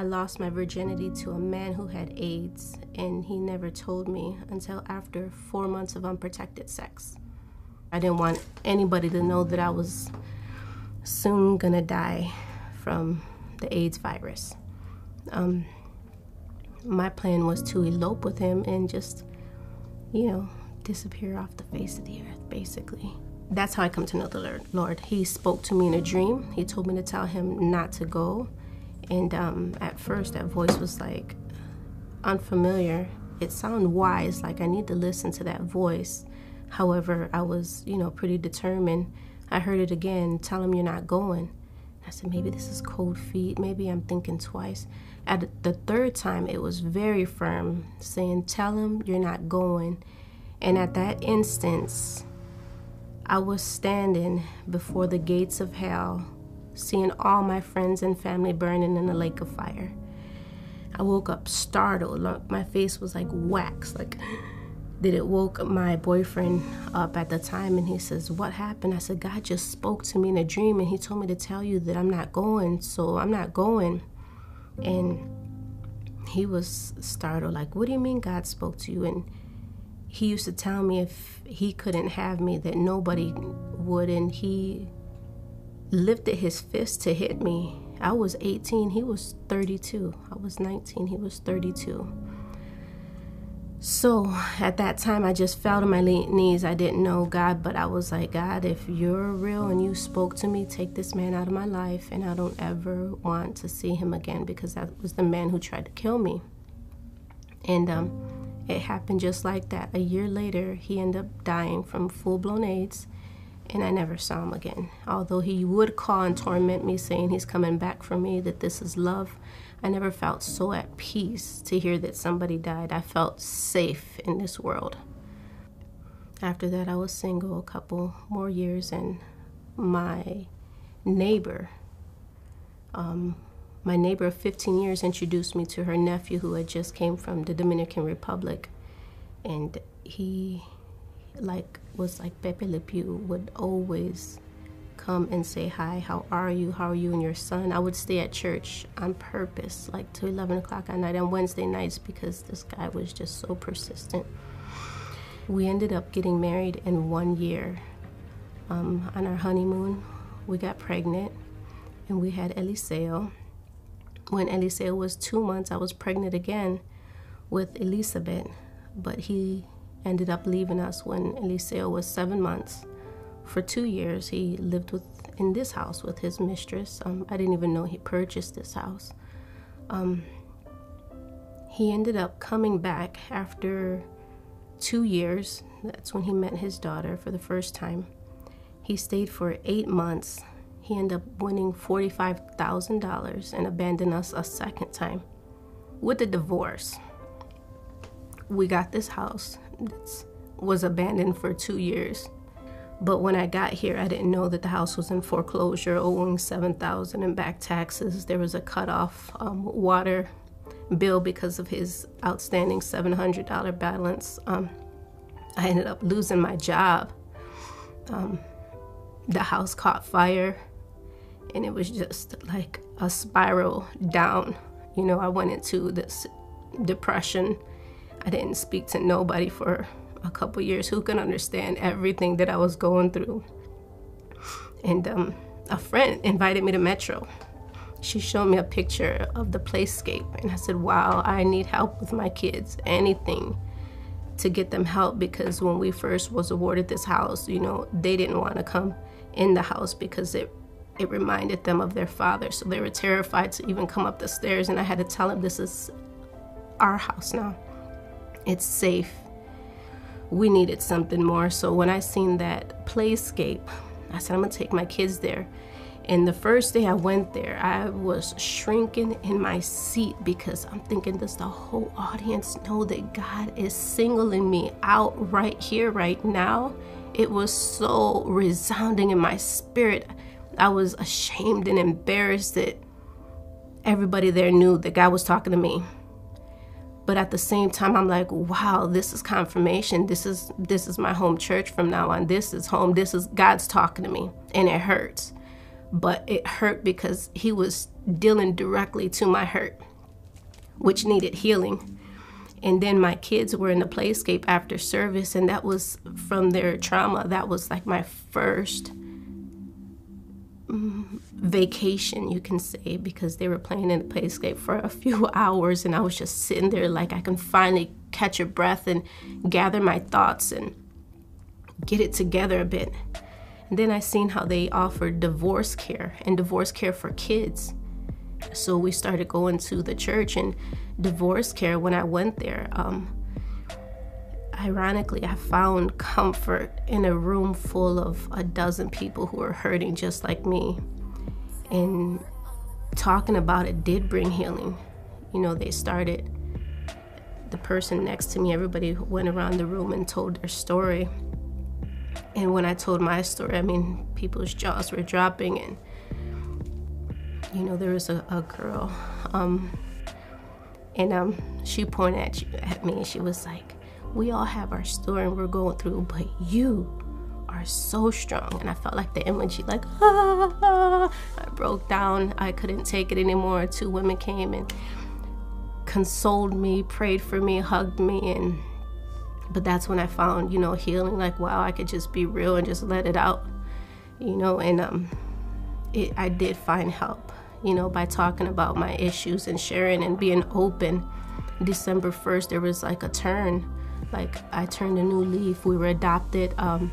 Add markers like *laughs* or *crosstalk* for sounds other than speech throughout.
I lost my virginity to a man who had AIDS, and he never told me until after four months of unprotected sex. I didn't want anybody to know that I was soon gonna die from the AIDS virus. Um, my plan was to elope with him and just, you know, disappear off the face of the earth, basically. That's how I come to know the Lord. He spoke to me in a dream. He told me to tell him not to go and um, at first, that voice was like unfamiliar. It sounded wise, like I need to listen to that voice. However, I was, you know, pretty determined. I heard it again tell him you're not going. I said, maybe this is cold feet. Maybe I'm thinking twice. At the third time, it was very firm, saying, Tell him you're not going. And at that instance, I was standing before the gates of hell seeing all my friends and family burning in a lake of fire. I woke up startled. My face was like wax. Like, *gasps* did it woke my boyfriend up at the time and he says, What happened? I said, God just spoke to me in a dream and he told me to tell you that I'm not going, so I'm not going. And he was startled, like, What do you mean God spoke to you? And he used to tell me if he couldn't have me, that nobody would. And he lifted his fist to hit me. I was 18, he was 32. I was 19, he was 32. So at that time, I just fell to my knees. I didn't know God, but I was like, God, if you're real and you spoke to me, take this man out of my life, and I don't ever want to see him again because that was the man who tried to kill me. And um, it happened just like that. A year later, he ended up dying from full blown AIDS and I never saw him again. Although he would call and torment me, saying he's coming back for me, that this is love, I never felt so at peace to hear that somebody died. I felt safe in this world. After that, I was single a couple more years, and my neighbor, um, my neighbor of 15 years, introduced me to her nephew who had just came from the Dominican Republic, and he like was like Pepe Le Pew would always come and say hi how are you? How are you and your son? I would stay at church on purpose like to 11 o'clock at night on wednesday nights because this guy was just so persistent. We ended up getting married in one year um, on our honeymoon. We got pregnant and we had eliseo. When eliseo was two months i was pregnant again with elizabeth but he ended up leaving us when Eliseo was seven months. For two years, he lived with in this house with his mistress. Um, I didn't even know he purchased this house. Um, he ended up coming back after two years. That's when he met his daughter for the first time. He stayed for eight months. He ended up winning $45,000 and abandoned us a second time. With the divorce, we got this house It was abandoned for two years. But when I got here, I didn't know that the house was in foreclosure, owing seven thousand in back taxes. There was a cutoff um, water bill because of his outstanding seven hundred dollar balance. Um, I ended up losing my job. Um, the house caught fire, and it was just like a spiral down. You know, I went into this depression I didn't speak to nobody for a couple years who could understand everything that I was going through. And um, a friend invited me to Metro. She showed me a picture of the playscape, and I said, Wow, I need help with my kids, anything to get them help because when we first was awarded this house, you know, they didn't want to come in the house because it it reminded them of their father. So they were terrified to even come up the stairs and I had to tell them this is our house now it's safe. We needed something more. So when I seen that playscape, I said, I'm gonna take my kids there. And the first day I went there, I was shrinking in my seat because I'm thinking, does the whole audience know that God is singling me out right here, right now? It was so resounding in my spirit. I was ashamed and embarrassed that everybody there knew that God was talking to me but at the same time i'm like wow this is confirmation. This is this is my home church from now on. This is home. This is god's talking to me. And it hurts. But it hurt because he was dealing directly to my hurt which needed healing. And then my kids were in the playscape after service, and that was from their trauma. That was like my first vacation, you can say, because they were playing in the playscape for a few *laughs* hours, and I was just sitting there like I can finally catch a breath and gather my thoughts and get it together a bit. And then I seen how they offered divorce care and divorce care for kids. So we started going to the church and divorce care when I went there. Um, ironically, I found comfort in a room full of a dozen people who were hurting just like me. And talking about it did bring healing. You know, they started, the person next to me, everybody went around the room and told their story. And when I told my story, I mean, people's jaws were dropping. And, you know, there was a, a girl, um, and um, she pointed at, you, at me and she was like, We all have our story and we're going through, but you are so strong. And I felt like the image, like, ah, *laughs* ah. I broke down. I couldn't take it anymore. Two women came and consoled me, prayed for me, hugged me, and but that's when I found, you know, healing. Like, wow, I could just be real and just let it out, you know. And um, it, I did find help, you know, by talking about my issues and sharing and being open. December 1st, there was like a turn, like I turned a new leaf. We were adopted. Um,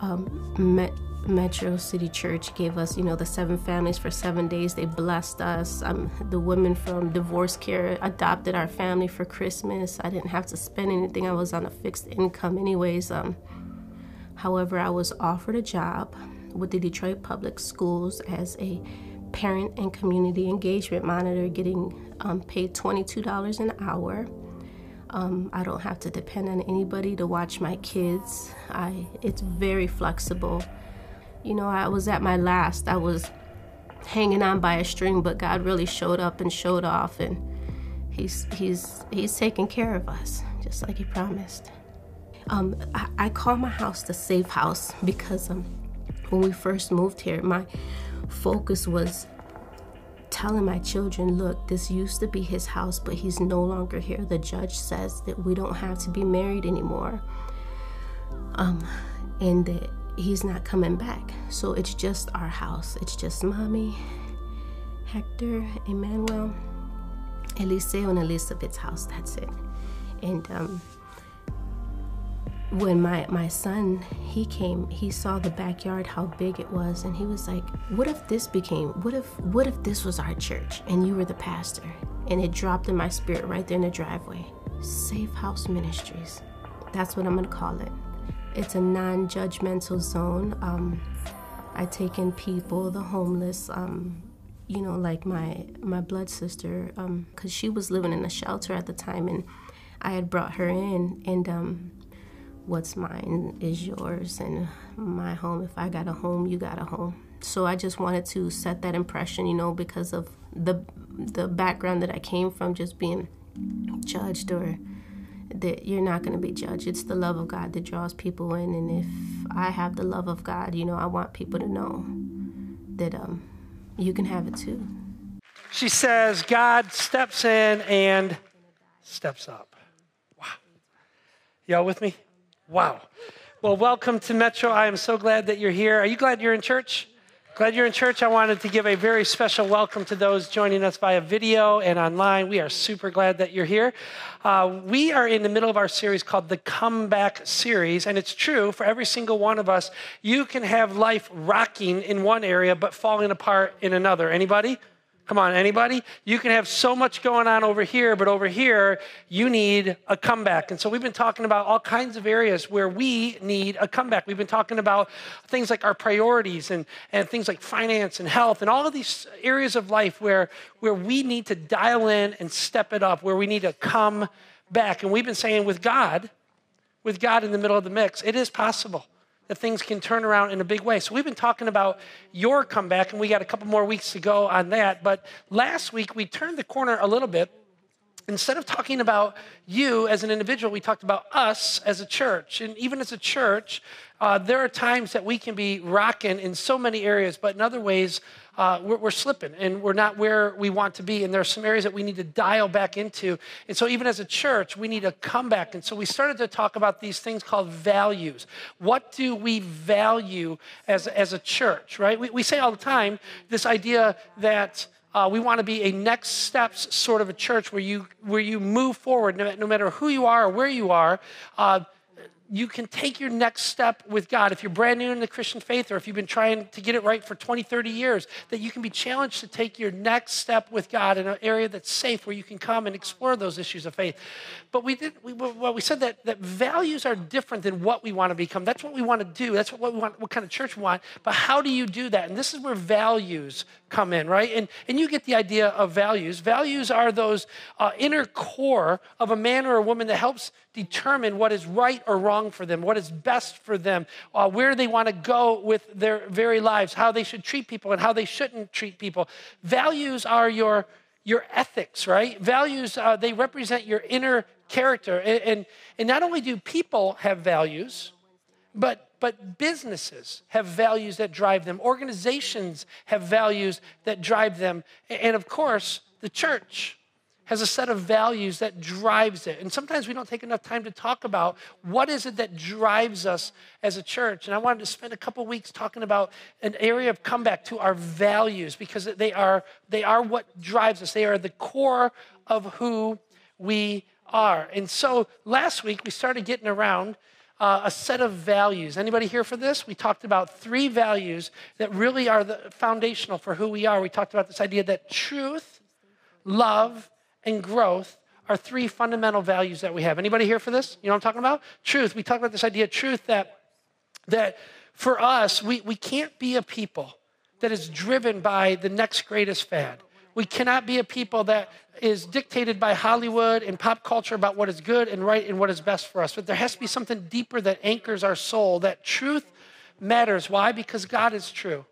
um, met Metro City Church gave us, you know, the seven families for seven days. They blessed us. Um, the women from divorce care adopted our family for Christmas. I didn't have to spend anything. I was on a fixed income, anyways. Um, however, I was offered a job with the Detroit Public Schools as a parent and community engagement monitor, getting um, paid $22 an hour. Um, I don't have to depend on anybody to watch my kids. I, it's very flexible you know, I was at my last. I was hanging on by a string, but God really showed up and showed off, and He's He's He's taking care of us, just like He promised. Um, I, I call my house the safe house because um, when we first moved here, my focus was telling my children, look, this used to be his house, but he's no longer here. The judge says that we don't have to be married anymore. Um, and that he's not coming back. So it's just our house. It's just mommy, Hector, Emmanuel, Eliseo, and Elizabeth's house. That's it. And um, when my my son he came, he saw the backyard, how big it was, and he was like, "What if this became? What if what if this was our church and you were the pastor?" And it dropped in my spirit right there in the driveway. Safe House Ministries. That's what I'm gonna call it. It's a non judgmental zone. Um, I take in people, the homeless, um, you know, like my, my blood sister, because um, she was living in a shelter at the time, and I had brought her in, and um, what's mine is yours, and my home, if I got a home, you got a home. So I just wanted to set that impression, you know, because of the the background that I came from, just being judged or that you're not going to be judged. It's the love of God that draws people in. And if I have the love of God, you know, I want people to know that um, you can have it too. She says, God steps in and steps up. Wow. Y'all with me? Wow. Well, welcome to Metro. I am so glad that you're here. Are you glad you're in church? Glad you're in church. I wanted to give a very special welcome to those joining us via video and online. We are super glad that you're here. Uh, we are in the middle of our series called the Comeback Series, and it's true for every single one of us. You can have life rocking in one area but falling apart in another. Anybody? Come on, anybody? You can have so much going on over here, but over here, you need a comeback. And so we've been talking about all kinds of areas where we need a comeback. We've been talking about things like our priorities and, and things like finance and health and all of these areas of life where, where we need to dial in and step it up, where we need to come back. And we've been saying with God, with God in the middle of the mix, it is possible that things can turn around in a big way. So we've been talking about your comeback, and we got a couple more weeks to go on that. But last week we turned the corner a little bit instead of talking about you as an individual, we talked about us as a church. And even as a church, uh, there are times that we can be rocking in so many areas, but in other ways, uh, we're, we're, slipping and we're not where we want to be. And there are some areas that we need to dial back into. And so, even as a church, we need to come back. And so, we started to talk about these things called values. What do we value as, as a church, right? We, we say all the time this idea that uh, we want to be a next steps sort of a church where you where you move forward, no, no matter who you are or where you are. Uh, you can take your next step with God. If you're brand new in the Christian faith or if you've been trying to get it right for 20, 30 years, that you can be challenged to take your next step with God in an area that's safe where you can come and explore those issues of faith. But we did, we, well, we said that, that values are different than what we want to become. That's what we want to do. That's what we want, what kind of church we want. But how do you do that? And this is where values come in, right? And, and you get the idea of values. Values are those uh, inner core of a man or a woman that helps determine what is right or wrong for them, what is best for them, uh, where they want to go with their very lives, how they should treat people and how they shouldn't treat people. Values are your your ethics, right? Values, uh, they represent your inner character. And, and, and not only do people have values, but but businesses have values that drive them, organizations have values that drive them, and of course, the church has a set of values that drives it. And sometimes we don't take enough time to talk about what is it that drives us as a church. And I wanted to spend a couple weeks talking about an area of comeback to our values because they are they are what drives us. They are the core of who we are. And so last week we started getting around uh, a set of values. Anybody here for this? We talked about three values that really are the foundational for who we are. We talked about this idea that truth, love, and growth are three fundamental values that we have. Anybody here for this? You know what I'm talking about? Truth. We talked about this idea of truth that that for us, we, we can't be a people that is driven by the next greatest fad. We cannot be a people that is dictated by Hollywood and pop culture about what is good and right and what is best for us. But there has to be something deeper that anchors our soul, that truth matters. Why? Because God is true,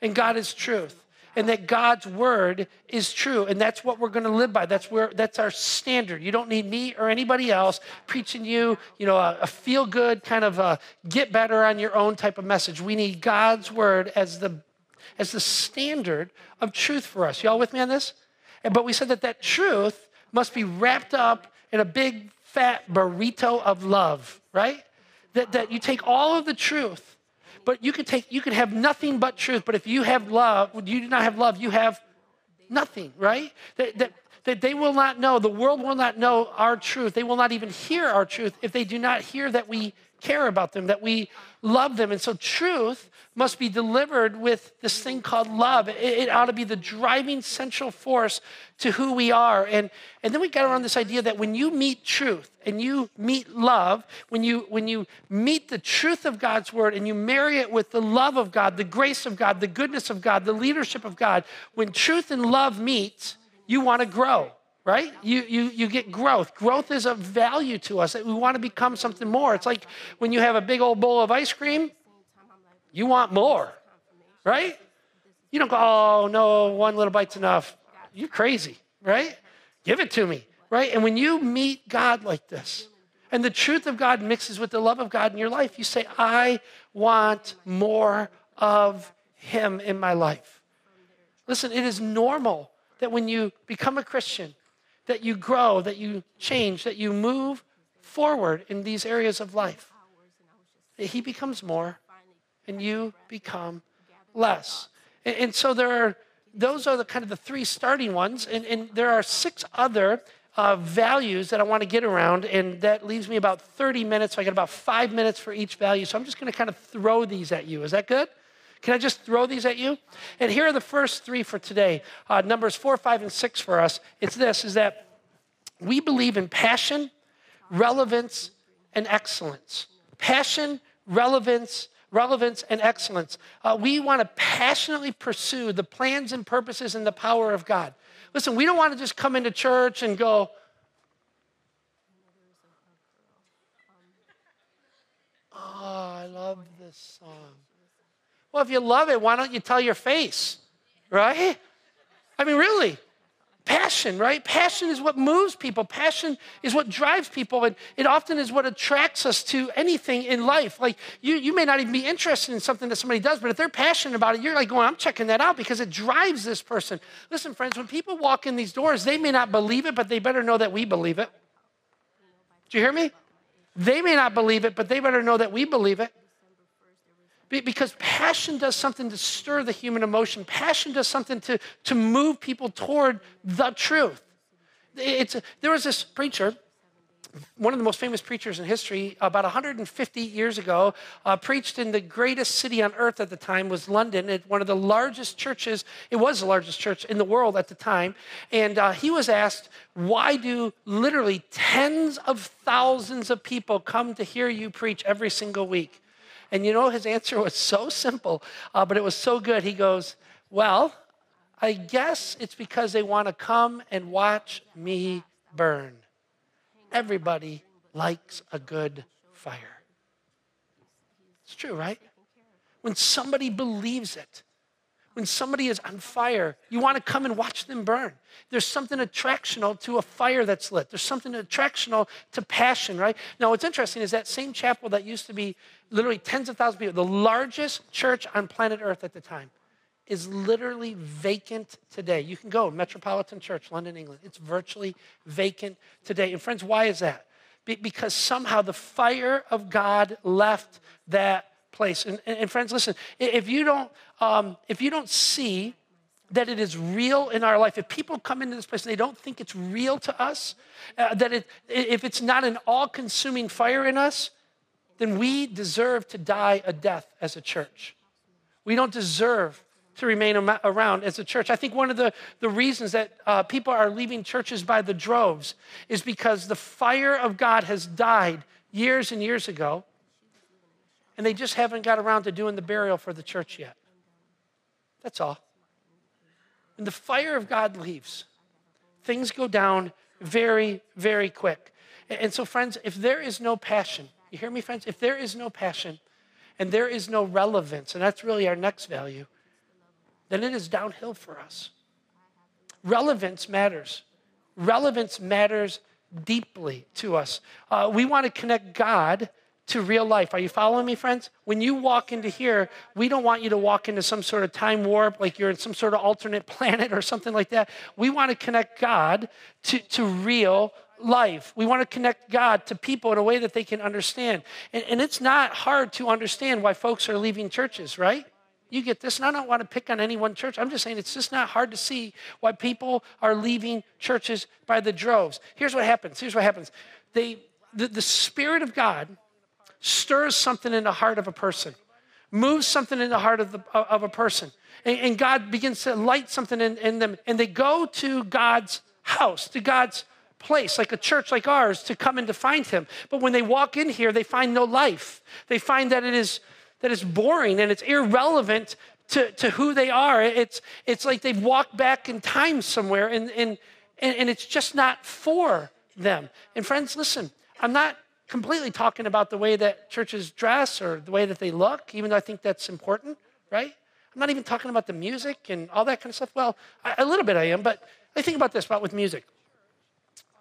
and God is truth. And that God's word is true, and that's what we're going to live by. That's where that's our standard. You don't need me or anybody else preaching you, you know, a, a feel good kind of get better on your own type of message. We need God's word as the as the standard of truth for us. Y'all with me on this? But we said that that truth must be wrapped up in a big fat burrito of love, right? That, that you take all of the truth, but you can take you can have nothing but truth. But if you have love, you do not have love, you have nothing, right? That, that, that they will not know, the world will not know our truth. They will not even hear our truth if they do not hear that we care about them, that we love them. And so truth must be delivered with this thing called love. It, it, ought to be the driving central force to who we are. And, and then we got around this idea that when you meet truth and you meet love, when you, when you meet the truth of God's word and you marry it with the love of God, the grace of God, the goodness of God, the leadership of God, when truth and love meet, you want to grow right? You, you, you get growth. Growth is a value to us. That we want to become something more. It's like when you have a big old bowl of ice cream, you want more, right? You don't go, oh, no, one little bite's enough. You're crazy, right? Give it to me, right? And when you meet God like this, and the truth of God mixes with the love of God in your life, you say, I want more of Him in my life. Listen, it is normal that when you become a Christian, that you grow, that you change, that you move forward in these areas of life. That he becomes more and you become less. And, and, so there are, those are the kind of the three starting ones. And, and there are six other uh, values that I want to get around. And that leaves me about 30 minutes. So I got about five minutes for each value. So I'm just going to kind of throw these at you. Is that good? Can I just throw these at you? And here are the first three for today. Uh, numbers four, five, and six for us. It's this: is that we believe in passion, relevance, and excellence. Passion, relevance, relevance, and excellence. Uh, we want to passionately pursue the plans and purposes and the power of God. Listen, we don't want to just come into church and go, Oh, I love this song. Well, if you love it, why don't you tell your face? Right? I mean, really. Passion, right? Passion is what moves people. Passion is what drives people. And it often is what attracts us to anything in life. Like you, you may not even be interested in something that somebody does, but if they're passionate about it, you're like going, I'm checking that out because it drives this person. Listen, friends, when people walk in these doors, they may not believe it, but they better know that we believe it. Do you hear me? They may not believe it, but they better know that we believe it. Because passion does something to stir the human emotion. Passion does something to, to move people toward the truth. It's a, there was this preacher, one of the most famous preachers in history, about 150 years ago, uh, preached in the greatest city on earth at the time was London. It, one of the largest churches, it was the largest church in the world at the time. And uh, he was asked, why do literally tens of thousands of people come to hear you preach every single week? And you know, his answer was so simple, uh, but it was so good. He goes, Well, I guess it's because they want to come and watch me burn. Everybody likes a good fire. It's true, right? When somebody believes it, when somebody is on fire, you want to come and watch them burn. There's something attractional to a fire that's lit. There's something attractional to passion, right? Now, what's interesting is that same chapel that used to be literally tens of thousands of people, the largest church on planet Earth at the time, is literally vacant today. You can go, Metropolitan Church, London, England. It's virtually vacant today. And friends, why is that? Because somehow the fire of God left that place. And, and, and friends, listen, if you don't, um, if you don't see that it is real in our life, if people come into this place and they don't think it's real to us, uh, that it, if it's not an all-consuming fire in us, then we deserve to die a death as a church. We don't deserve to remain around as a church. I think one of the, the reasons that uh, people are leaving churches by the droves is because the fire of God has died years and years ago, and they just haven't got around to doing the burial for the church yet. That's all. When the fire of God leaves, things go down very, very quick. And so, friends, if there is no passion, you hear me, friends? If there is no passion and there is no relevance, and that's really our next value, then it is downhill for us. Relevance matters. Relevance matters deeply to us. Uh, we want to connect God to real life. Are you following me, friends? When you walk into here, we don't want you to walk into some sort of time warp, like you're in some sort of alternate *laughs* planet or something like that. We want to connect God to, to real life. We want to connect God to people in a way that they can understand. And, and it's not hard to understand why folks are leaving churches, right? You get this, and I don't want to pick on any one church. I'm just saying it's just not hard to see why people are leaving churches by the droves. Here's what happens. Here's what happens. They, the, the Spirit of God stirs something in the heart of a person, moves something in the heart of, the, uh, of a person. And, and God begins to light something in, in them. And they go to God's house, to God's place, like a church like ours, to come and to find him. But when they walk in here, they find no life. They find that it is that it's boring and it's irrelevant to, to who they are. It's, it's like they've walked back in time somewhere and, and, and it's just not for them. And friends, listen, I'm not completely talking about the way that churches dress or the way that they look, even though I think that's important, right? I'm not even talking about the music and all that kind of stuff. Well, I, a little bit I am, but I think about this about with music.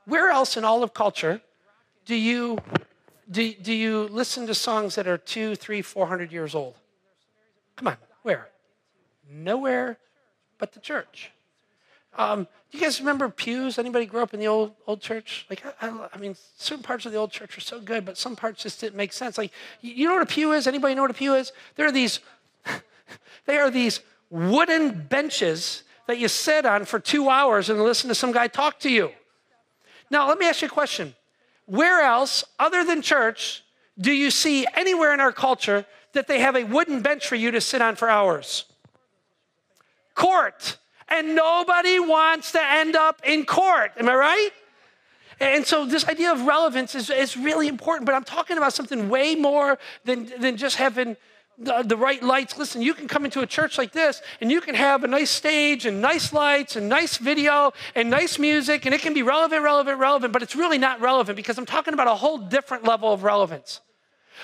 Where else in all of culture do you do, do you listen to songs that are two, three, four hundred years old? Come on, where? Nowhere but the church. Um, you guys remember pews? Anybody grew up in the old old church? Like, I, I, I, mean, certain parts of the old church are so good, but some parts just didn't make sense. Like, you know what a pew is? Anybody know what a pew is? There are these, *laughs* they are these wooden benches that you sit on for two hours and listen to some guy talk to you. Now, let me ask you a question. Where else, other than church, do you see anywhere in our culture that they have a wooden bench for you to sit on for hours? Court and nobody wants to end up in court. Am I right? And so this idea of relevance is, is really important, but I'm talking about something way more than, than just having the, the, right lights. Listen, you can come into a church like this and you can have a nice stage and nice lights and nice video and nice music, and it can be relevant, relevant, relevant, but it's really not relevant because I'm talking about a whole different level of relevance.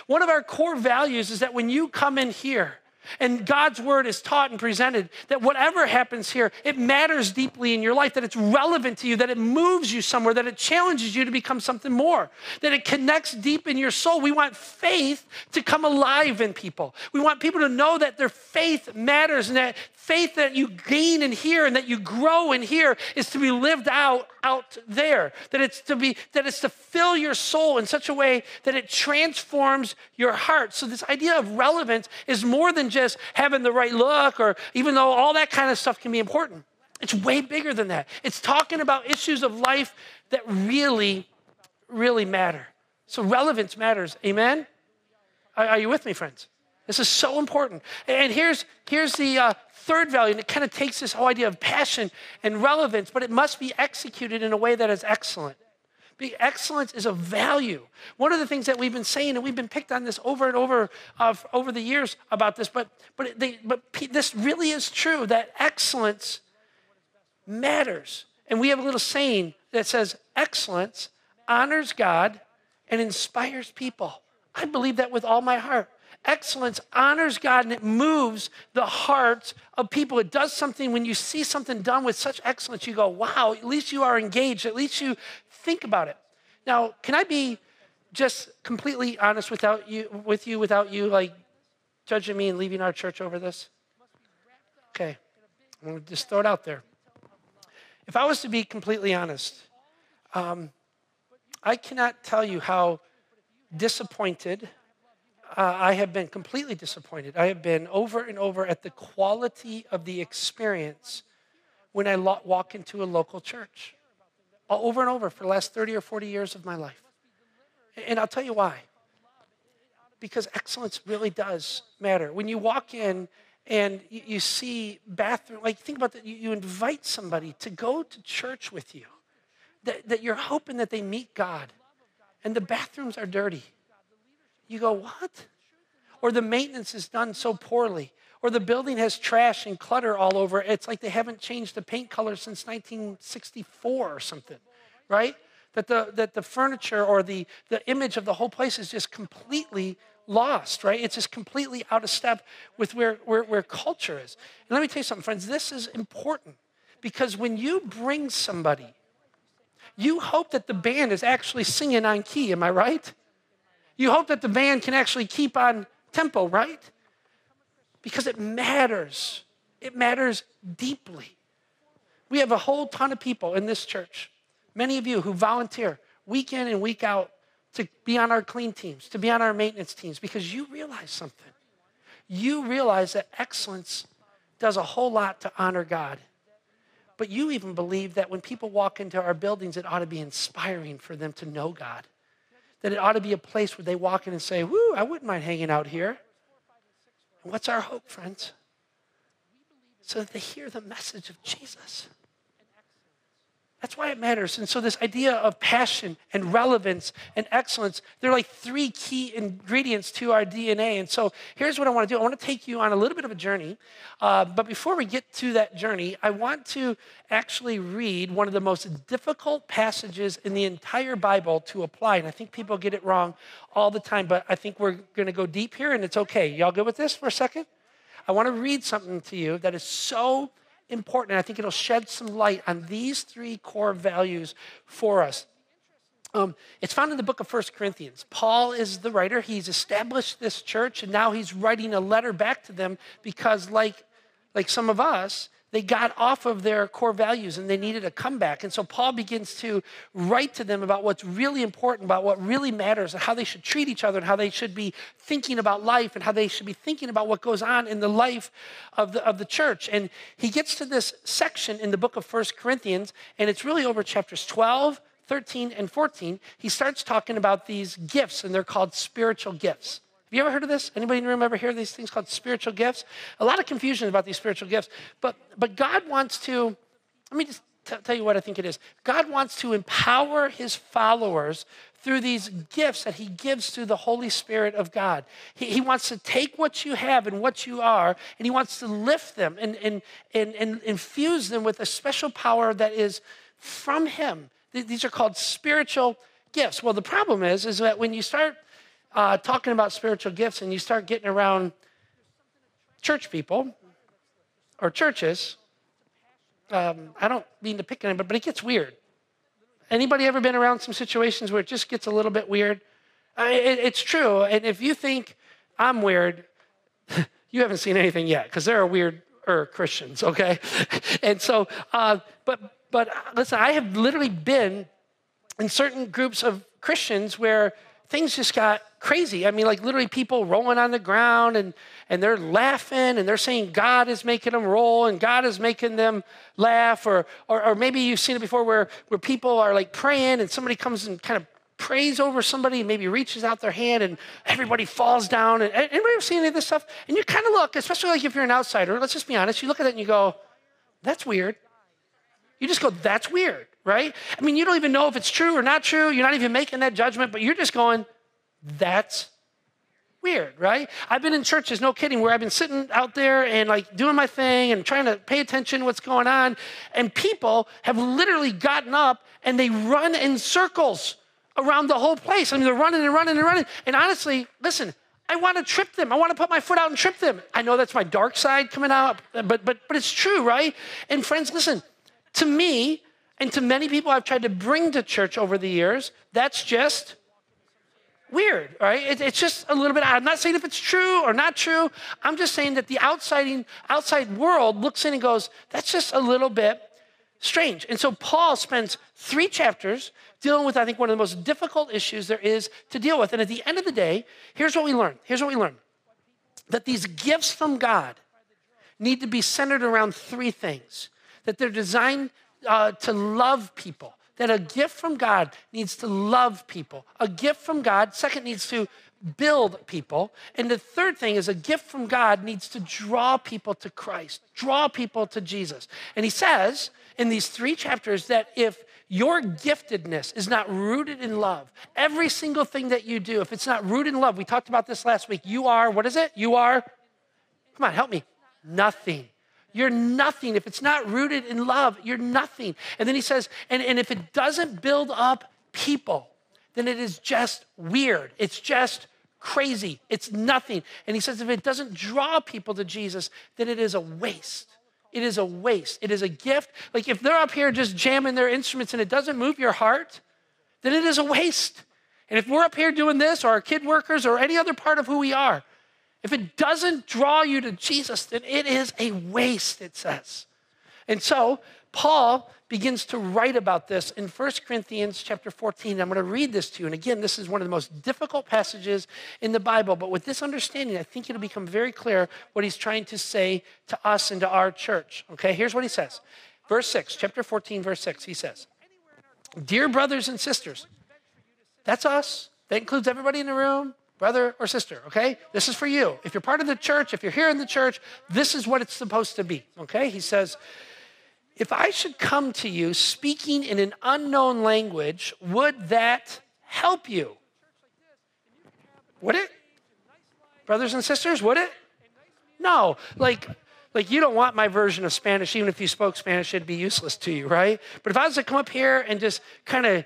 One of our core values is that when you come in here, And God's word is taught and presented that whatever happens here, it matters deeply in your life, that it's relevant to you, that it moves you somewhere, that it challenges you to become something more, that it connects deep in your soul. We want faith to come alive in people. We want people to know that their faith matters and that faith that you gain in here and that you grow in here is to be lived out out there. That it's to be that it's to fill your soul in such a way that it transforms your heart. So this idea of relevance is more than just having the right look or even though all that kind of stuff can be important. It's way bigger than that. It's talking about issues of life that really really matter. So relevance matters. Amen? Are, are you with me friends this is so important. And here's, here's the uh, third value, and it kind of takes this whole idea of passion and relevance, but it must be executed in a way that is excellent. Be, excellence is a value. One of the things that we've been saying, and we've been picked on this over and over uh, over the years about this, but but they, but this really is true that excellence matters. And we have a little saying that says, "Excellence honors God and inspires people." I believe that with all my heart excellence honors God and it moves the hearts of people. It does something when you see something done with such excellence, you go, wow, at least you are engaged. At least you think about it. Now, can I be just completely honest without you, with you without you like judging me and leaving our church over this? Okay. I'm going to just throw it out there. If I was to be completely honest, um, I cannot tell you how disappointed uh, I have been completely disappointed. I have been over and over at the quality of the experience when I lo- walk into a local church. Over and over for the last 30 or 40 years of my life. And I'll tell you why. Because excellence really does matter. When you walk in and you, you see bathroom, like think about that, you, you invite somebody to go to church with you, that, that you're hoping that they meet God, and the bathrooms are dirty you go, what? Or the maintenance is done so poorly. Or the building has trash and clutter all over. It's like they haven't changed the paint color since 1964 or something, right? That the, that the furniture or the, the image of the whole place is just completely lost, right? It's just completely out of step with where, where, where culture is. And let me tell you something, friends, this is important because when you bring somebody, you hope that the band is actually singing on key, am I right? You hope that the band can actually keep on tempo, right? Because it matters. It matters deeply. We have a whole ton of people in this church, many of you who volunteer week in and week out to be on our clean teams, to be on our maintenance teams, because you realize something. You realize that excellence does a whole lot to honor God. But you even believe that when people walk into our buildings, it ought to be inspiring for them to know God that it ought to be a place where they walk in and say, Woo, I wouldn't mind hanging out here. And what's our hope, friends? So that they hear the message of Jesus. That's why it matters. And so, this idea of passion and relevance and excellence, they're like three key ingredients to our DNA. And so, here's what I want to do I want to take you on a little bit of a journey. Uh, but before we get to that journey, I want to actually read one of the most difficult passages in the entire Bible to apply. And I think people get it wrong all the time, but I think we're going to go deep here, and it's okay. Y'all good with this for a second? I want to read something to you that is so important. And I think it'll shed some light on these three core values for us. Um, it's found in the book of First Corinthians. Paul is the writer. He's established this church, and now he's writing a letter back to them because, like, like some of us, they got off of their core values and they needed a comeback. And so Paul begins to write to them about what's really important, about what really matters, and how they should treat each other, and how they should be thinking about life, and how they should be thinking about what goes on in the life of the, of the church. And he gets to this section in the book of First Corinthians, and it's really over chapters 12, 13, and 14. He starts talking about these gifts, and they're called spiritual gifts you ever heard of this? Anybody in the room ever hear these things called spiritual gifts? A lot of confusion about these spiritual gifts, but but God wants to. Let me just t- tell you what I think it is. God wants to empower His followers through these gifts that He gives through the Holy Spirit of God. He, he wants to take what you have and what you are, and He wants to lift them and and and, and infuse them with a special power that is from Him. These are called spiritual gifts. Well, the problem is, is that when you start uh, talking about spiritual gifts and you start getting around church people or churches, um, I don't mean to pick on but, but it gets weird. Anybody ever been around some situations where it just gets a little bit weird? Uh, it, it's true. And if you think I'm weird, *laughs* you haven't seen anything yet because there are weird Christians, okay? *laughs* and so, uh, but but listen, I have literally been in certain groups of Christians where things just got crazy. I mean, like literally people rolling on the ground and, and they're laughing and they're saying God is making them roll and God is making them laugh. Or, or, or maybe you've seen it before where, where people are like praying and somebody comes and kind of prays over somebody and maybe reaches out their hand and everybody falls down. And anybody ever seen any of this stuff? And you kind of look, especially like if you're an outsider, let's just be honest, you look at that and you go, that's weird. You just go, that's weird, right? I mean, you don't even know if it's true or not true. You're not even making that judgment, but you're just going, that's weird, right? I've been in churches, no kidding, where I've been sitting out there and like doing my thing and trying to pay attention to what's going on. And people have literally gotten up and they run in circles around the whole place. I mean, they're running and running and running. And honestly, listen, I want to trip them. I want to put my foot out and trip them. I know that's my dark side coming out, but but but it's true, right? And friends, listen, to me and to many people I've tried to bring to church over the years, that's just weird, right? It, it's just a little bit. I'm not saying if it's true or not true. I'm just saying that the outside outside world looks in and goes, "That's just a little bit strange." And so Paul spends three chapters dealing with, I think, one of the most difficult issues there is to deal with. And at the end of the day, here's what we learn. Here's what we learn: that these gifts from God need to be centered around three things. That they're designed uh, to love people that a gift from God needs to love people. A gift from God, second, needs to build people. And the third thing is a gift from God needs to draw people to Christ, draw people to Jesus. And he says in these three chapters that if your giftedness is not rooted in love, every single thing that you do, if it's not rooted in love, we talked about this last week, you are, what is it? You are, come on, help me, nothing. You're nothing. If it's not rooted in love, you're nothing. And then he says, and, and if it doesn't build up people, then it is just weird. It's just crazy. It's nothing. And he says, if it doesn't draw people to Jesus, then it is a waste. It is a waste. It is a gift. Like if they're up here just jamming their instruments and it doesn't move your heart, then it is a waste. And if we're up here doing this, or our kid workers, or any other part of who we are, if it doesn't draw you to Jesus, then it is a waste, it says. And so Paul begins to write about this in 1 Corinthians chapter 14. I'm going to read this to you. And again, this is one of the most difficult passages in the Bible. But with this understanding, I think it'll become very clear what he's trying to say to us and to our church. Okay, here's what he says. Verse 6, chapter 14, verse 6, he says, Dear brothers and sisters, that's us. That includes everybody in the room brother or sister, okay? This is for you. If you're part of the church, if you're here in the church, this is what it's supposed to be, okay? He says, If I should come to you speaking in an unknown language, would that help you? Would it? Brothers and sisters, would it? No. Like, like you don't want my version of Spanish, even if you spoke Spanish, it'd be useless to you, right? But if I was to come up here and just kind of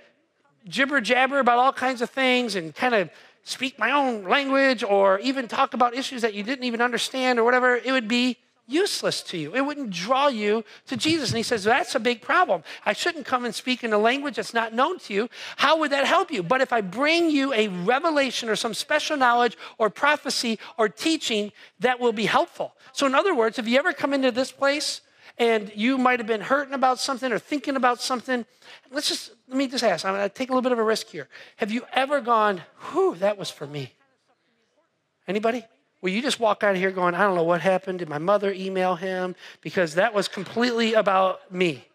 jibber jabber about all kinds of things and kind of speak my own language or even talk about issues that you didn't even understand or whatever, it would be useless to you. It wouldn't draw you to Jesus. And he says, That's a big problem. I shouldn't come and speak in a language that's not known to you. How would that help you? But if I bring you a revelation or some special knowledge or prophecy or teaching, that will be helpful. So, in other words, if you ever come into this place and you might have been hurting about something or thinking about something, let's just, let me just ask, I'm going to take a little bit of a risk here. Have you ever gone, whew, that was for me? Anybody? Will you just walk out of here going, I don't know what happened. Did my mother email him? Because that was completely about me.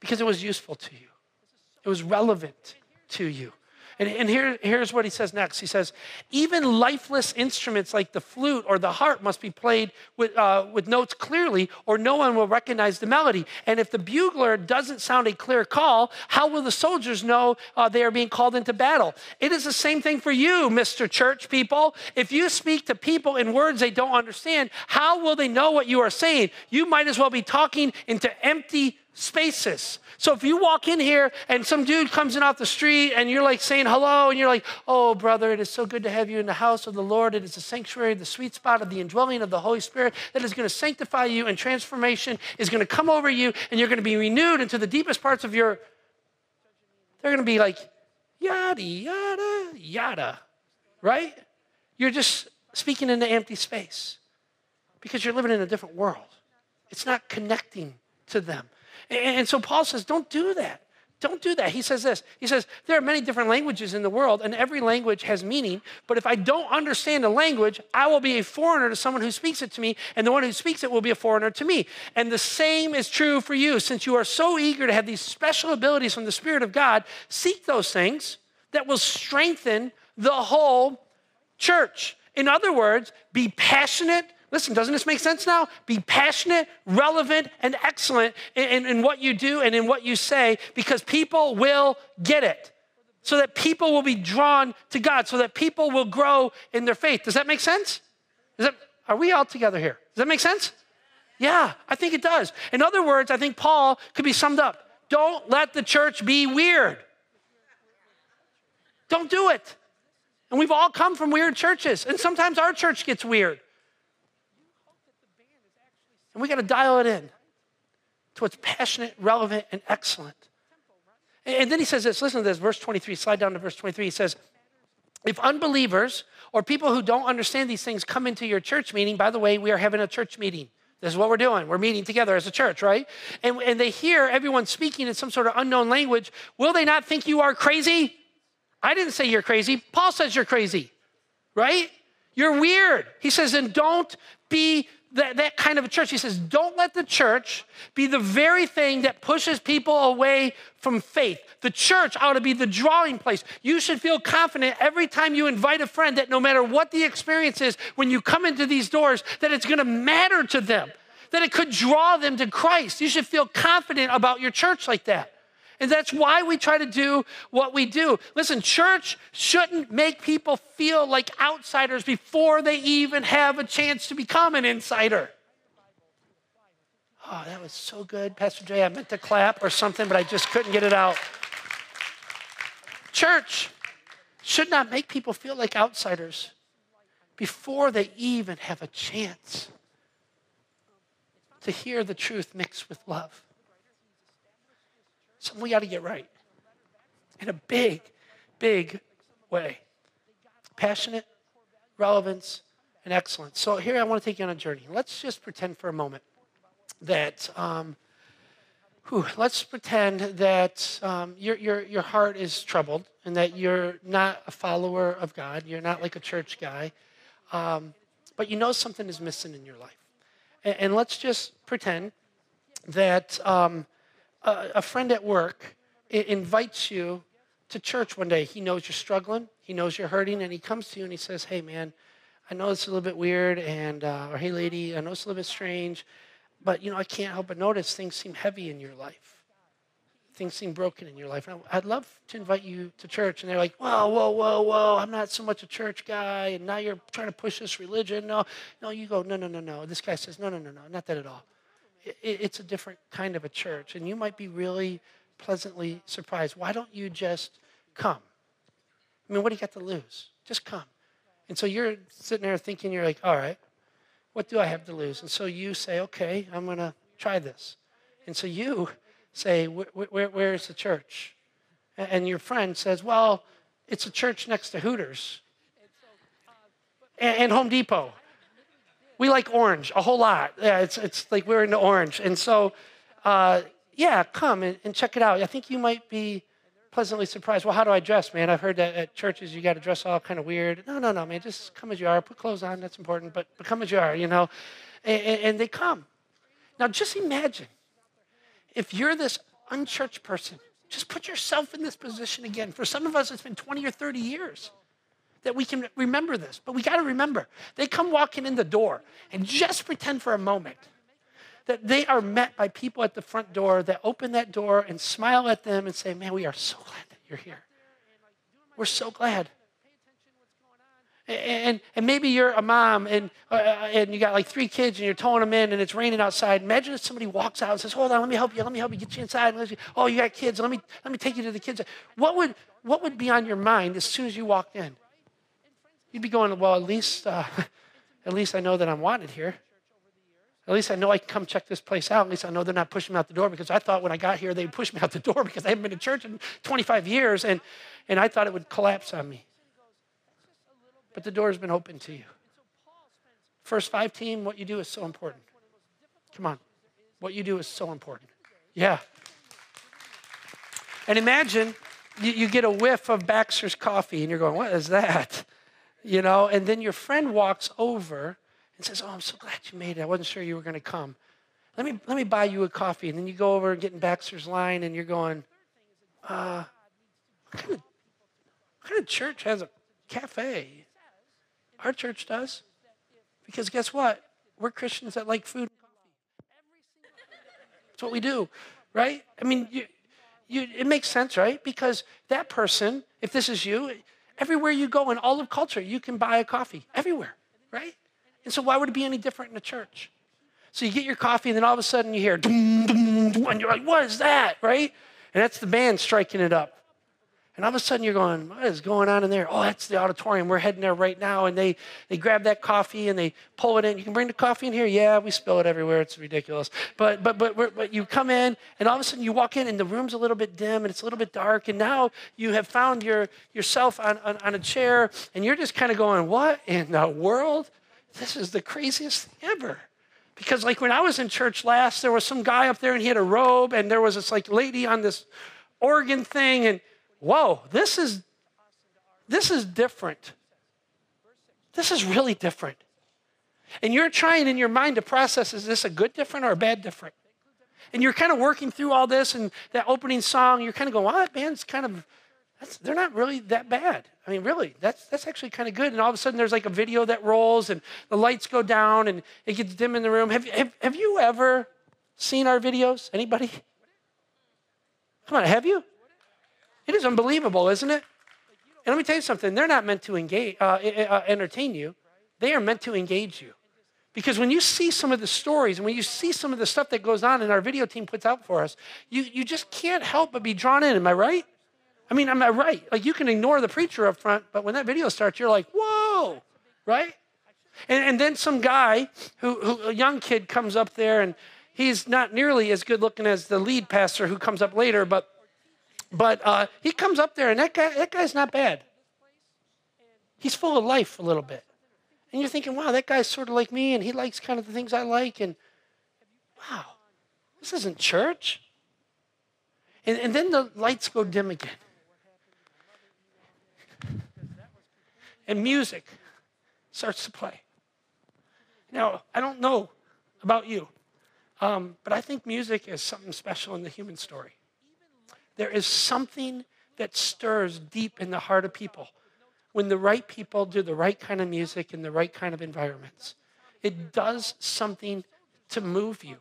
Because it was useful to you, it was relevant to you. And, and here, here's what he says next. He says, even lifeless instruments like the flute or the harp must be played with, uh, with notes clearly, or no one will recognize the melody. And if the bugler doesn't sound a clear call, how will the soldiers know uh, they are being called into battle? It is the same thing for you, Mr. Church people. If you speak to people in words they don't understand, how will they know what you are saying? You might as well be talking into empty spaces. So if you walk in here and some dude comes in off the street and you're like saying hello and you're like, oh, brother, it is so good to have you in the house of the Lord. It is the sanctuary, the sweet spot of the indwelling of the Holy Spirit that is going to sanctify you and transformation is going to come over you and you're going to be renewed into the deepest parts of your. They're going to be like, yada, yada, yada, right? You're just speaking into empty space because you're living in a different world. It's not connecting to them. And so Paul says, don't do that. Don't do that. He says this. He says, there are many different languages in the world, and every language has meaning. But if I don't understand a language, I will be a foreigner to someone who speaks it to me, and the one who speaks it will be a foreigner to me. And the same is true for you. Since you are so eager to have these special abilities from the Spirit of God, seek those things that will strengthen the whole church. In other words, be passionate Listen, doesn't this make sense now? Be passionate, relevant, and excellent in, in, in, what you do and in what you say because people will get it. So that people will be drawn to God, so that people will grow in their faith. Does that make sense? That, are we all together here? Does that make sense? Yeah, I think it does. In other words, I think Paul could be summed up don't let the church be weird. Don't do it. And we've all come from weird churches, and sometimes our church gets weird. And we got to dial it in to what's passionate, relevant, and excellent. And then he says this listen to this, verse 23, slide down to verse 23. He says, If unbelievers or people who don't understand these things come into your church meeting, by the way, we are having a church meeting. This is what we're doing. We're meeting together as a church, right? And, and they hear everyone speaking in some sort of unknown language. Will they not think you are crazy? I didn't say you're crazy. Paul says you're crazy, right? You're weird. He says, and don't be that, that kind of a church. He says, don't let the church be the very thing that pushes people away from faith. The church ought to be the drawing place. You should feel confident every time you invite a friend that no matter what the experience is, when you come into these doors, that it's going to matter to them, that it could draw them to Christ. You should feel confident about your church like that. And that's why we try to do what we do. Listen, church shouldn't make people feel like outsiders before they even have a chance to become an insider. Oh, that was so good, Pastor Jay. I meant to clap or something, but I just couldn't get it out. Church should not make people feel like outsiders before they even have a chance to hear the truth mixed with love something we got to get right in a big, big way. Passionate, relevance, and excellence. So here I want to take you on a journey. Let's just pretend for a moment that, um, whew, let's pretend that um, your, your, your heart is troubled and that you're not a follower of God. You're not like a church guy. Um, but you know something is missing in your life. And, and let's just pretend that um, a, a friend at work invites you to church one day. He knows you're struggling, he knows you're hurting, and he comes to you and he says, Hey, man, I know it's a little bit weird, and, uh, or hey, lady, I know it's a little bit strange, but, you know, I can't help but notice things seem heavy in your life. Things seem broken in your life. And I'd love to invite you to church. And they're like, whoa, whoa, whoa, whoa, I'm not so much a church guy. And now you're trying to push this religion. No, no, you go, no, no, no, no. This guy says, no, no, no, no, not that at all it's a different kind of a church. And you might be really pleasantly surprised. Why don't you just come? I mean, what do you got to lose? Just come. And so you're sitting there thinking, you're like, all right, what do I have to lose? And so you say, okay, I'm going to try this. And so you say, where, where is the church? And your friend says, well, it's a church next to Hooters and Home Depot we like orange a whole lot. Yeah, it's, it's like we're into orange. And so, uh, yeah, come and, and, check it out. I think you might be pleasantly surprised. Well, how do I dress, man? I've heard that at churches you got to dress all kind of weird. No, no, no, man. Just come as you are. Put clothes on. That's important. But, but come as you are, you know. And, and they come. Now, just imagine if you're this unchurched person, just put yourself in this position again. For some of us, it's been 20 or 30 years that we can remember this. But we got to remember, they come walking in the door and just pretend for a moment that they are met by people at the front door that open that door and smile at them and say, Man, we are so glad that you're here. We're so glad. And, and maybe you're a mom and, uh, and you got like three kids and you're towing them in and it's raining outside. Imagine if somebody walks out and says, Hold on, let me help you. Let me help you get you inside. You, oh, you got kids. Let me, let me take you to the kids. What would, what would be on your mind as soon as you walked in? You'd be going, Well, at least, uh, *laughs* at least I know that I'm wanted here. At least I know I can come check this place out. At least I know they're not pushing me out the door because I thought when I got here they'd push me out the door *laughs* because I haven't been to church in 25 years and, and I thought it would collapse on me. But the door's been open to you. First five team, what you do is so important. Come on. What you do is so important. Yeah. And imagine you, you get a whiff of Baxter's coffee and you're going, What is that? You know, and then your friend walks over and says, Oh, I'm so glad you made it. I wasn't sure you were going to come. Let me, let me buy you a coffee. And then you go over and get in Baxter's line and you're going, uh, what kind, of, what kind of church has a cafe? Our church does. Because guess what? We're Christians that like food. That's what we do, right? I mean, you, you, it makes sense, right? Because that person, if this is you, everywhere you go in all of culture, you can buy a coffee everywhere, right? And so why would it be any different in a church? So you get your coffee, and then all of a sudden you hear, and you're like, what is that, right? And that's the band striking it up. And all of a sudden you're going, what is going on in there? Oh, that's the auditorium. We're heading there right now. And they, they grab that coffee and they pull it in. You can bring the coffee in here? Yeah, we spill it everywhere. It's ridiculous. But, but, but, but you come in and all of a sudden you walk in and the room's a little bit dim and it's a little bit dark. And now you have found your, yourself on, on, on a chair and you're just kind of going, what in the world? This is the craziest thing ever. Because like when I was in church last, there was some guy up there and he had a robe and there was this like lady on this organ thing and whoa, this is this is different. This is really different. And you're trying in your mind to process is this a good different or a bad different? And you're kind of working through all this and that opening song, you're kind of going, wow, that band's kind of, they're not really that bad. I mean, really, that's, that's actually kind of good. And all of a sudden there's like a video that rolls and the lights go down and it gets dim in the room. Have, have, have you ever seen our videos? Anybody? Come on, have you? It is unbelievable, isn't it? And let me tell you something they're not meant to engage, uh, uh, entertain you, they are meant to engage you. Because when you see some of the stories and when you see some of the stuff that goes on and our video team puts out for us, you, you just can't help but be drawn in. Am I right? I mean, am I right? Like you can ignore the preacher up front, but when that video starts, you're like, whoa, right? And, and then some guy, who, who, a young kid, comes up there and he's not nearly as good looking as the lead pastor who comes up later, but but uh, he comes up there, and that guy, that guy's not bad. He's full of life a little bit. And you're thinking, wow, that guy's sort of like me, and he likes kind of the things I like. And wow, this isn't church. And, and then the lights go dim again. And music starts to play. Now, I don't know about you, um, but I think music is something special in the human story. There is something that stirs deep in the heart of people when the right people do the right kind of music in the right kind of environments. It does something to move you.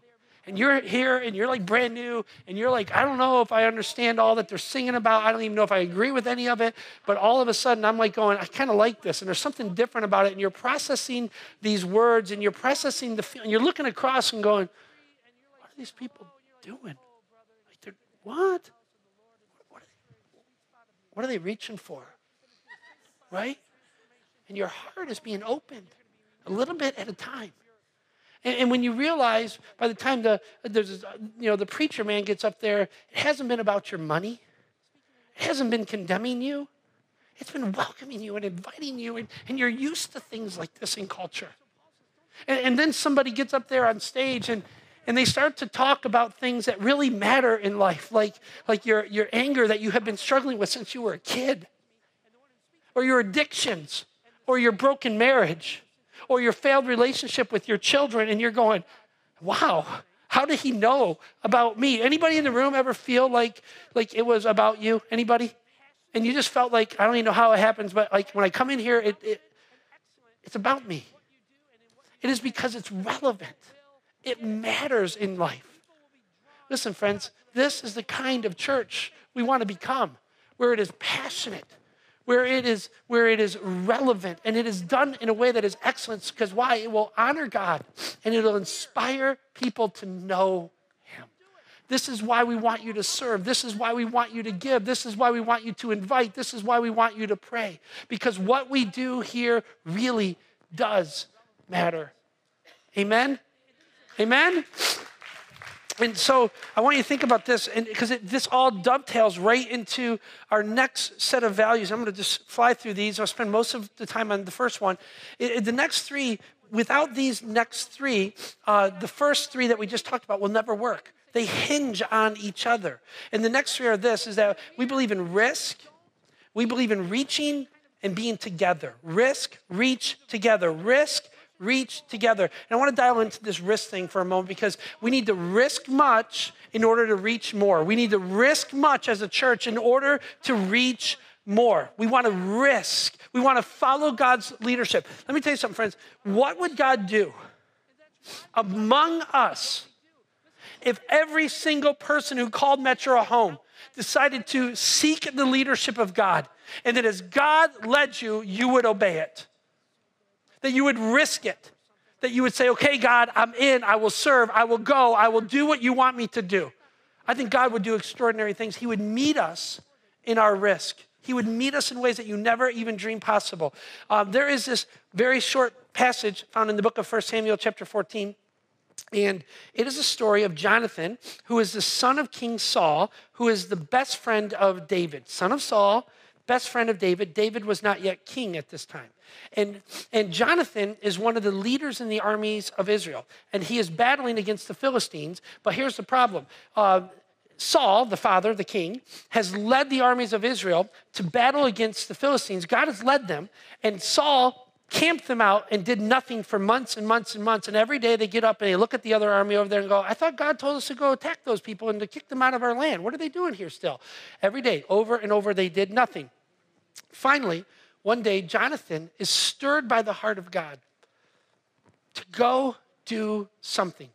And you're here and you're like brand new and you're like, I don't know if I understand all that they're singing about. I don't even know if I agree with any of it. But all of a sudden, I'm like going, I kind of like this. And there's something different about it. And you're processing these words and you're processing the feeling. You're looking across and going, what are these people doing? Like, what? What are they reaching for? Right? And your heart is being opened a little bit at a time. And, and when you realize by the time the there's you know the preacher man gets up there, it hasn't been about your money. It hasn't been condemning you. It's been welcoming you and inviting you, and, and you're used to things like this in culture. And, and then somebody gets up there on stage and, and they start to talk about things that really matter in life, like, like your, your anger that you have been struggling with since you were a kid, or your addictions, or your broken marriage, or your failed relationship with your children, and you're going, wow, how did he know about me? Anybody in the room ever feel like, like it was about you? Anybody? And you just felt like, I don't even know how it happens, but like when I come in here, it, it it's about me. It is because it's relevant. It matters in life. Listen, friends, this is the kind of church we want to become, where it is passionate, where it is where it is relevant and it is done in a way that is excellent because why? It will honor god and it'll inspire people to know him. This is why we want you to serve. This is why we want you to give. This is why we want you to invite. This is why we want you to pray. Because what we do here really does matter. Amen amen and so I want you to think about this, and because this all dovetails right into our next set of values. I'm going to just fly through these. I'll spend most of the time on the first one. It, the next three, without these next three, uh, the first three that we just talked about will never work. They hinge on each other. And the next three are this: is that we believe in risk, we believe in reaching and being together. Risk, reach together. Risk, reach together. And I want to dial into this risk thing for a moment because we need to risk much in order to reach more. We need to risk much as a church in order to reach more. We want to risk. We want to follow God's leadership. Let me tell you something, friends. What would God do among us if every single person who called Metro a home decided to seek the leadership of God and that as God led you, you would obey it? That you would risk it, that you would say, okay, God, I'm in, I will serve, I will go, I will do what you want me to do. I think God would do extraordinary things. He would meet us in our risk. He would meet us in ways that you never even dreamed possible. Um, there is this very short passage found in the book of 1 Samuel, chapter 14. And it is a story of Jonathan, who is the son of King Saul, who is the best friend of David, son of Saul, best friend of David. David was not yet king at this time. And, and Jonathan is one of the leaders in the armies of Israel. And he is battling against the Philistines. But here's the problem uh, Saul, the father, the king, has led the armies of Israel to battle against the Philistines. God has led them. And Saul camped them out and did nothing for months and months and months. And every day they get up and they look at the other army over there and go, I thought God told us to go attack those people and to kick them out of our land. What are they doing here still? Every day, over and over, they did nothing. Finally, one day, Jonathan is stirred by the heart of God to go do something.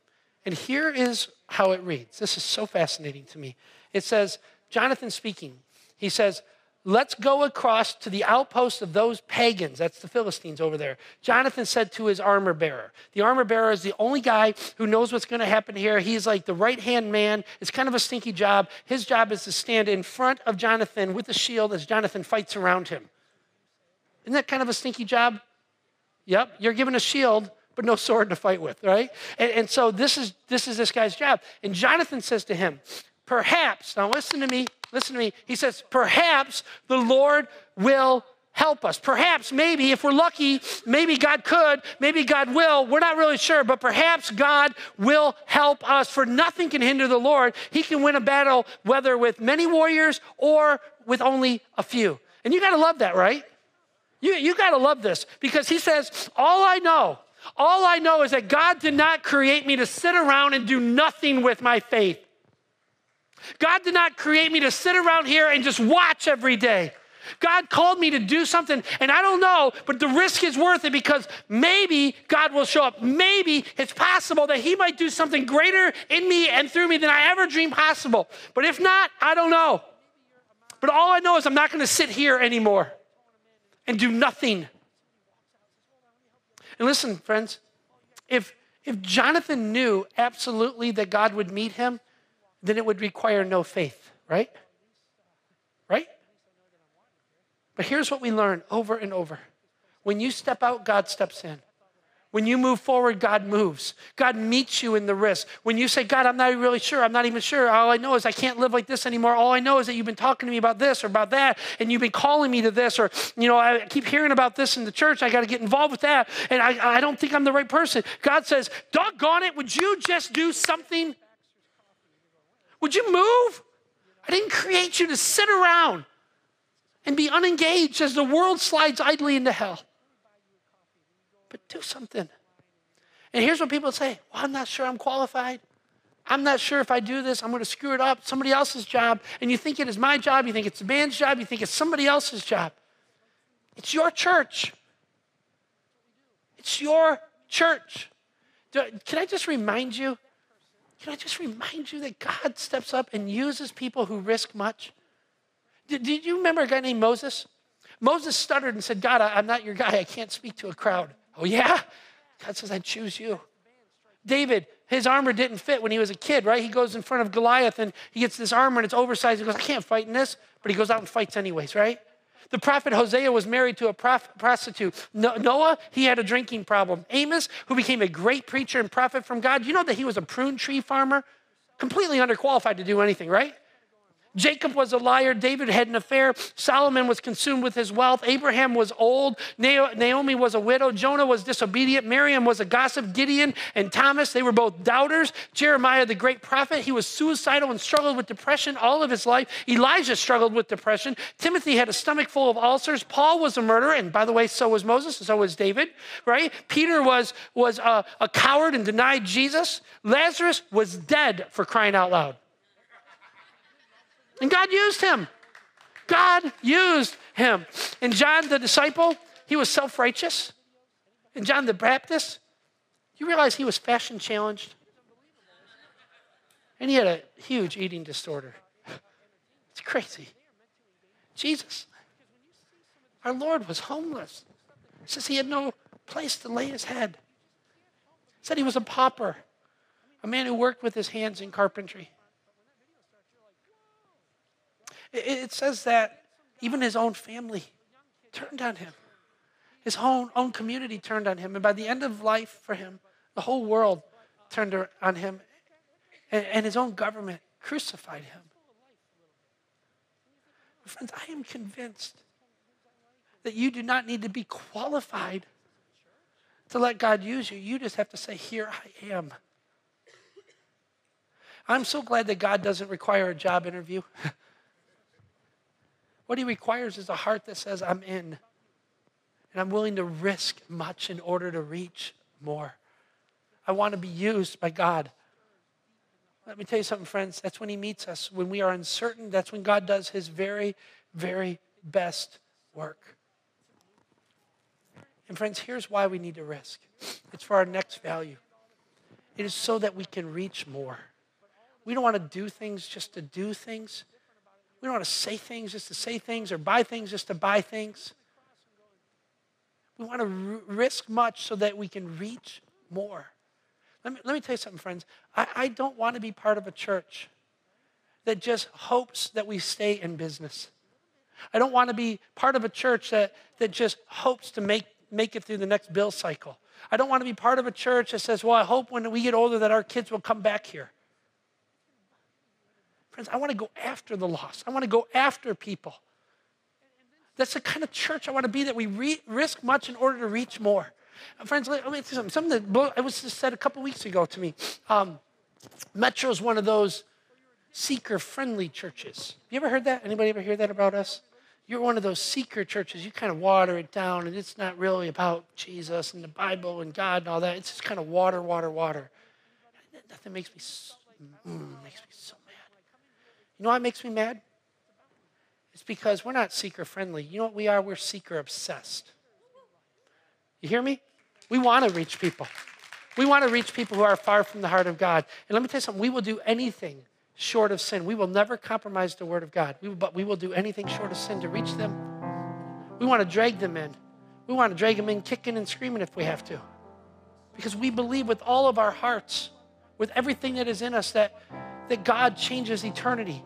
And here is how it reads. This is so fascinating to me. It says, Jonathan speaking, he says, Let's go across to the outpost of those pagans. That's the Philistines over there. Jonathan said to his armor bearer. The armor bearer is the only guy who knows what's going to happen here. He's like the right hand man. It's kind of a stinky job. His job is to stand in front of Jonathan with a shield as Jonathan fights around him. Isn't that kind of a stinky job? Yep, you're given a shield, but no sword to fight with, right? And, and so this is this is this guy's job. And Jonathan says to him, Perhaps, now listen to me, listen to me. He says, Perhaps the Lord will help us. Perhaps, maybe, if we're lucky, maybe God could, maybe God will. We're not really sure, but perhaps God will help us. For nothing can hinder the Lord. He can win a battle, whether with many warriors or with only a few. And you got to love that, right? You, you got to love this because he says, All I know, all I know is that God did not create me to sit around and do nothing with my faith. God did not create me to sit around here and just watch every day. God called me to do something, and I don't know, but the risk is worth it because maybe God will show up. Maybe it's possible that He might do something greater in me and through me than I ever dreamed possible. But if not, I don't know. But all I know is I'm not going to sit here anymore and do nothing. And listen, friends, if, if Jonathan knew absolutely that God would meet him, then it would require no faith, right? Right? But here's what we learn over and over when you step out, God steps in. When you move forward, God moves. God meets you in the risk. When you say, God, I'm not really sure, I'm not even sure. All I know is I can't live like this anymore. All I know is that you've been talking to me about this or about that, and you've been calling me to this, or, you know, I keep hearing about this in the church. I got to get involved with that, and I, I don't think I'm the right person. God says, doggone it, would you just do something? Would you move? I didn't create you to sit around and be unengaged as the world slides idly into hell. But do something. And here's what people say Well, I'm not sure I'm qualified. I'm not sure if I do this, I'm going to screw it up. Somebody else's job. And you think it is my job, you think it's the band's job, you think it's somebody else's job. It's your church. It's your church. Can I just remind you can I just remind you that God steps up and uses people who risk much? Did, did you remember a guy named Moses? Moses stuttered and said, God, I, am not your guy. I can't speak to a crowd. Oh, yeah? God says, I choose you. David, his armor didn't fit when he was a kid, right? He goes in front of Goliath and he gets this armor and it's oversized. He goes, I can't fight in this, but he goes out and fights anyways, right? The prophet Hosea was married to a prostitute. Noah, he had a drinking problem. Amos, who became a great preacher and prophet from God, you know that he was a prune tree farmer? Completely underqualified to do anything, right? Jacob was a liar. David had an affair. Solomon was consumed with his wealth. Abraham was old. Naomi was a widow. Jonah was disobedient. Miriam was a gossip. Gideon and Thomas, they were both doubters. Jeremiah, the great prophet, he was suicidal and struggled with depression all of his life. Elijah struggled with depression. Timothy had a stomach full of ulcers. Paul was a murderer. And by the way, so was Moses, and so was David, right? Peter was, was a, a coward and denied Jesus. Lazarus was dead for crying out loud. And God used him. God used him. And John the disciple, he was self righteous. And John the Baptist, you realize he was fashion challenged? And he had a huge eating disorder. *laughs* It's crazy. Jesus, our Lord was homeless. Says he had no place to lay his head. He said he was a pauper, a man who worked with his hands in carpentry. It says that even his own family turned on him. His own, own community turned on him. And by the end of life for him, the whole world turned on him. And, and his own government crucified him. Friends, I am convinced that you do not need to be qualified to let God use you. You just have to say, Here I am. I'm so glad that God doesn't require a job interview. *laughs* What he requires is a heart that says, I'm in. And I'm willing to risk much in order to reach more. I want to be used by God. Let me tell you something, friends. That's when he meets us. When we are uncertain, that's when God does his very, very best work. And, friends, here's why we need to risk it's for our next value. It is so that we can reach more. We don't want to do things just to do things. We don't want to say things just to say things or buy things just to buy things. We want to r- risk much so that we can reach more. Let me, let me tell you something, friends. I, I don't want to be part of a church that just hopes that we stay in business. I don't want to be part of a church that, that just hopes to make, make it through the next bill cycle. I don't want to be part of a church that says, well, I hope when we get older that our kids will come back here. Friends, I want to go after the lost. I want to go after people. That's the kind of church I want to be that we re- risk much in order to reach more. Uh, friends, let, me tell you something. Something that it was just said a couple weeks ago to me. Um, Metro is one of those seeker-friendly churches. You ever heard that? Anybody ever hear that about us? You're one of those seeker churches. You kind of water it down, and it's not really about Jesus and the Bible and God and all that. It's just kind of water, water, water. Nothing makes me, mm, makes me so you know what makes me mad? It's because we're not seeker friendly. You know what we are? We're seeker obsessed. You hear me? We want to reach people. We want to reach people who are far from the heart of God. And let me tell you something we will do anything short of sin. We will never compromise the word of God, we will, but we will do anything short of sin to reach them. We want to drag them in. We want to drag them in kicking and screaming if we have to. Because we believe with all of our hearts, with everything that is in us, that that God changes eternity.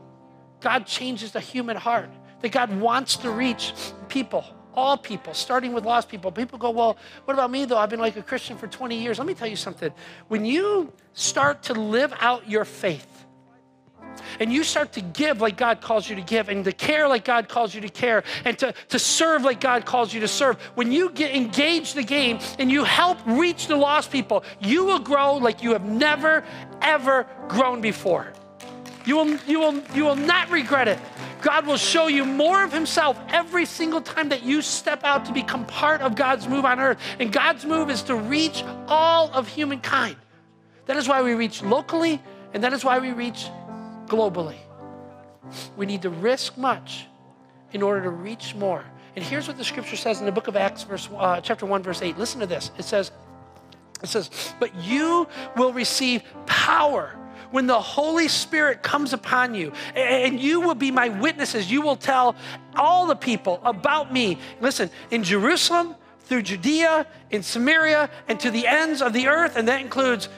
God changes the human heart, that God wants to reach people, all people, starting with lost people. People go, Well, what about me though? I've been like a Christian for 20 years. Let me tell you something. When you start to live out your faith, and you start to give like God calls you to give, and to care like God calls you to care, and to, to serve like God calls you to serve, when you get engaged the game and you help reach the lost people, you will grow like you have never, ever grown before. You will, you will, you will not regret it. God will show you more of Himself every single time that you step out to become part of God's move on earth. And God's move is to reach all of humankind. That is why we reach locally, and that is why we reach globally. We need to risk much in order to reach more. And here's what the scripture says in the book of Acts, verse, uh, chapter 1, verse 8. Listen to this. It says, it says, but you will receive power when the Holy Spirit comes upon you, and you will be my witnesses. You will tell all the people about me. Listen, in Jerusalem, through Judea, in Samaria, and to the ends of the earth, and that includes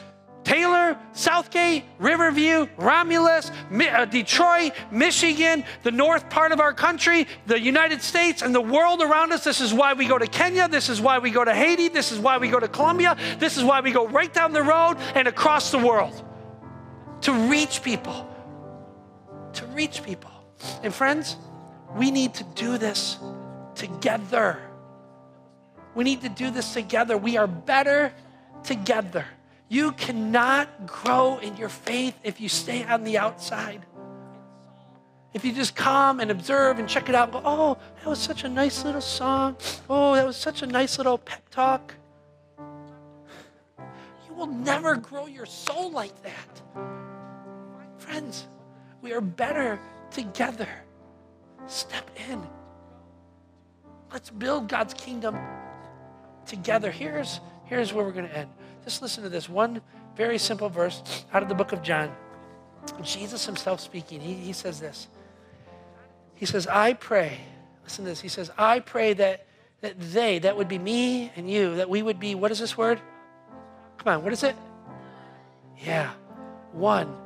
Taylor, Southgate, Riverview, Romulus, uh, Detroit, Michigan, the north part of our country, the United States, and the world around us. This is why we go to Kenya. This is why we go to Haiti. This is why we go to Colombia. This is why we go right down the road and across the world to reach people. To reach people. And friends, we need to do this together. We need to do this together. We are better together. You cannot grow in your faith if you stay on the outside. If you just come and observe and check it out go, oh, that was such a nice little song. Oh, that was such a nice little pep talk. You will never grow your soul like that. Friends, we are better together. Step in. Let's build God's kingdom together. Here's, here's where we're going to end. Just listen to this one very simple verse out of the book of John. Jesus himself speaking, he, he says this. He says, I pray, listen to this. He says, I pray that, that they, that would be me and you, that we would be, what is this word? Come on, what is it? Yeah, one.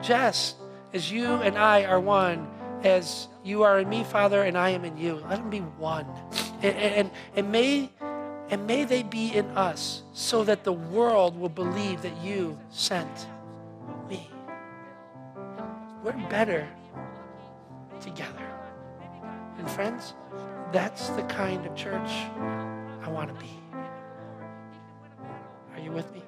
Just as you and I are one, as you are in me, Father, and I am in you. Let them be one. And, and, and may and may they be in us so that the world will believe that you sent me. We're better together. And friends, that's the kind of church I want to be. Are you with me?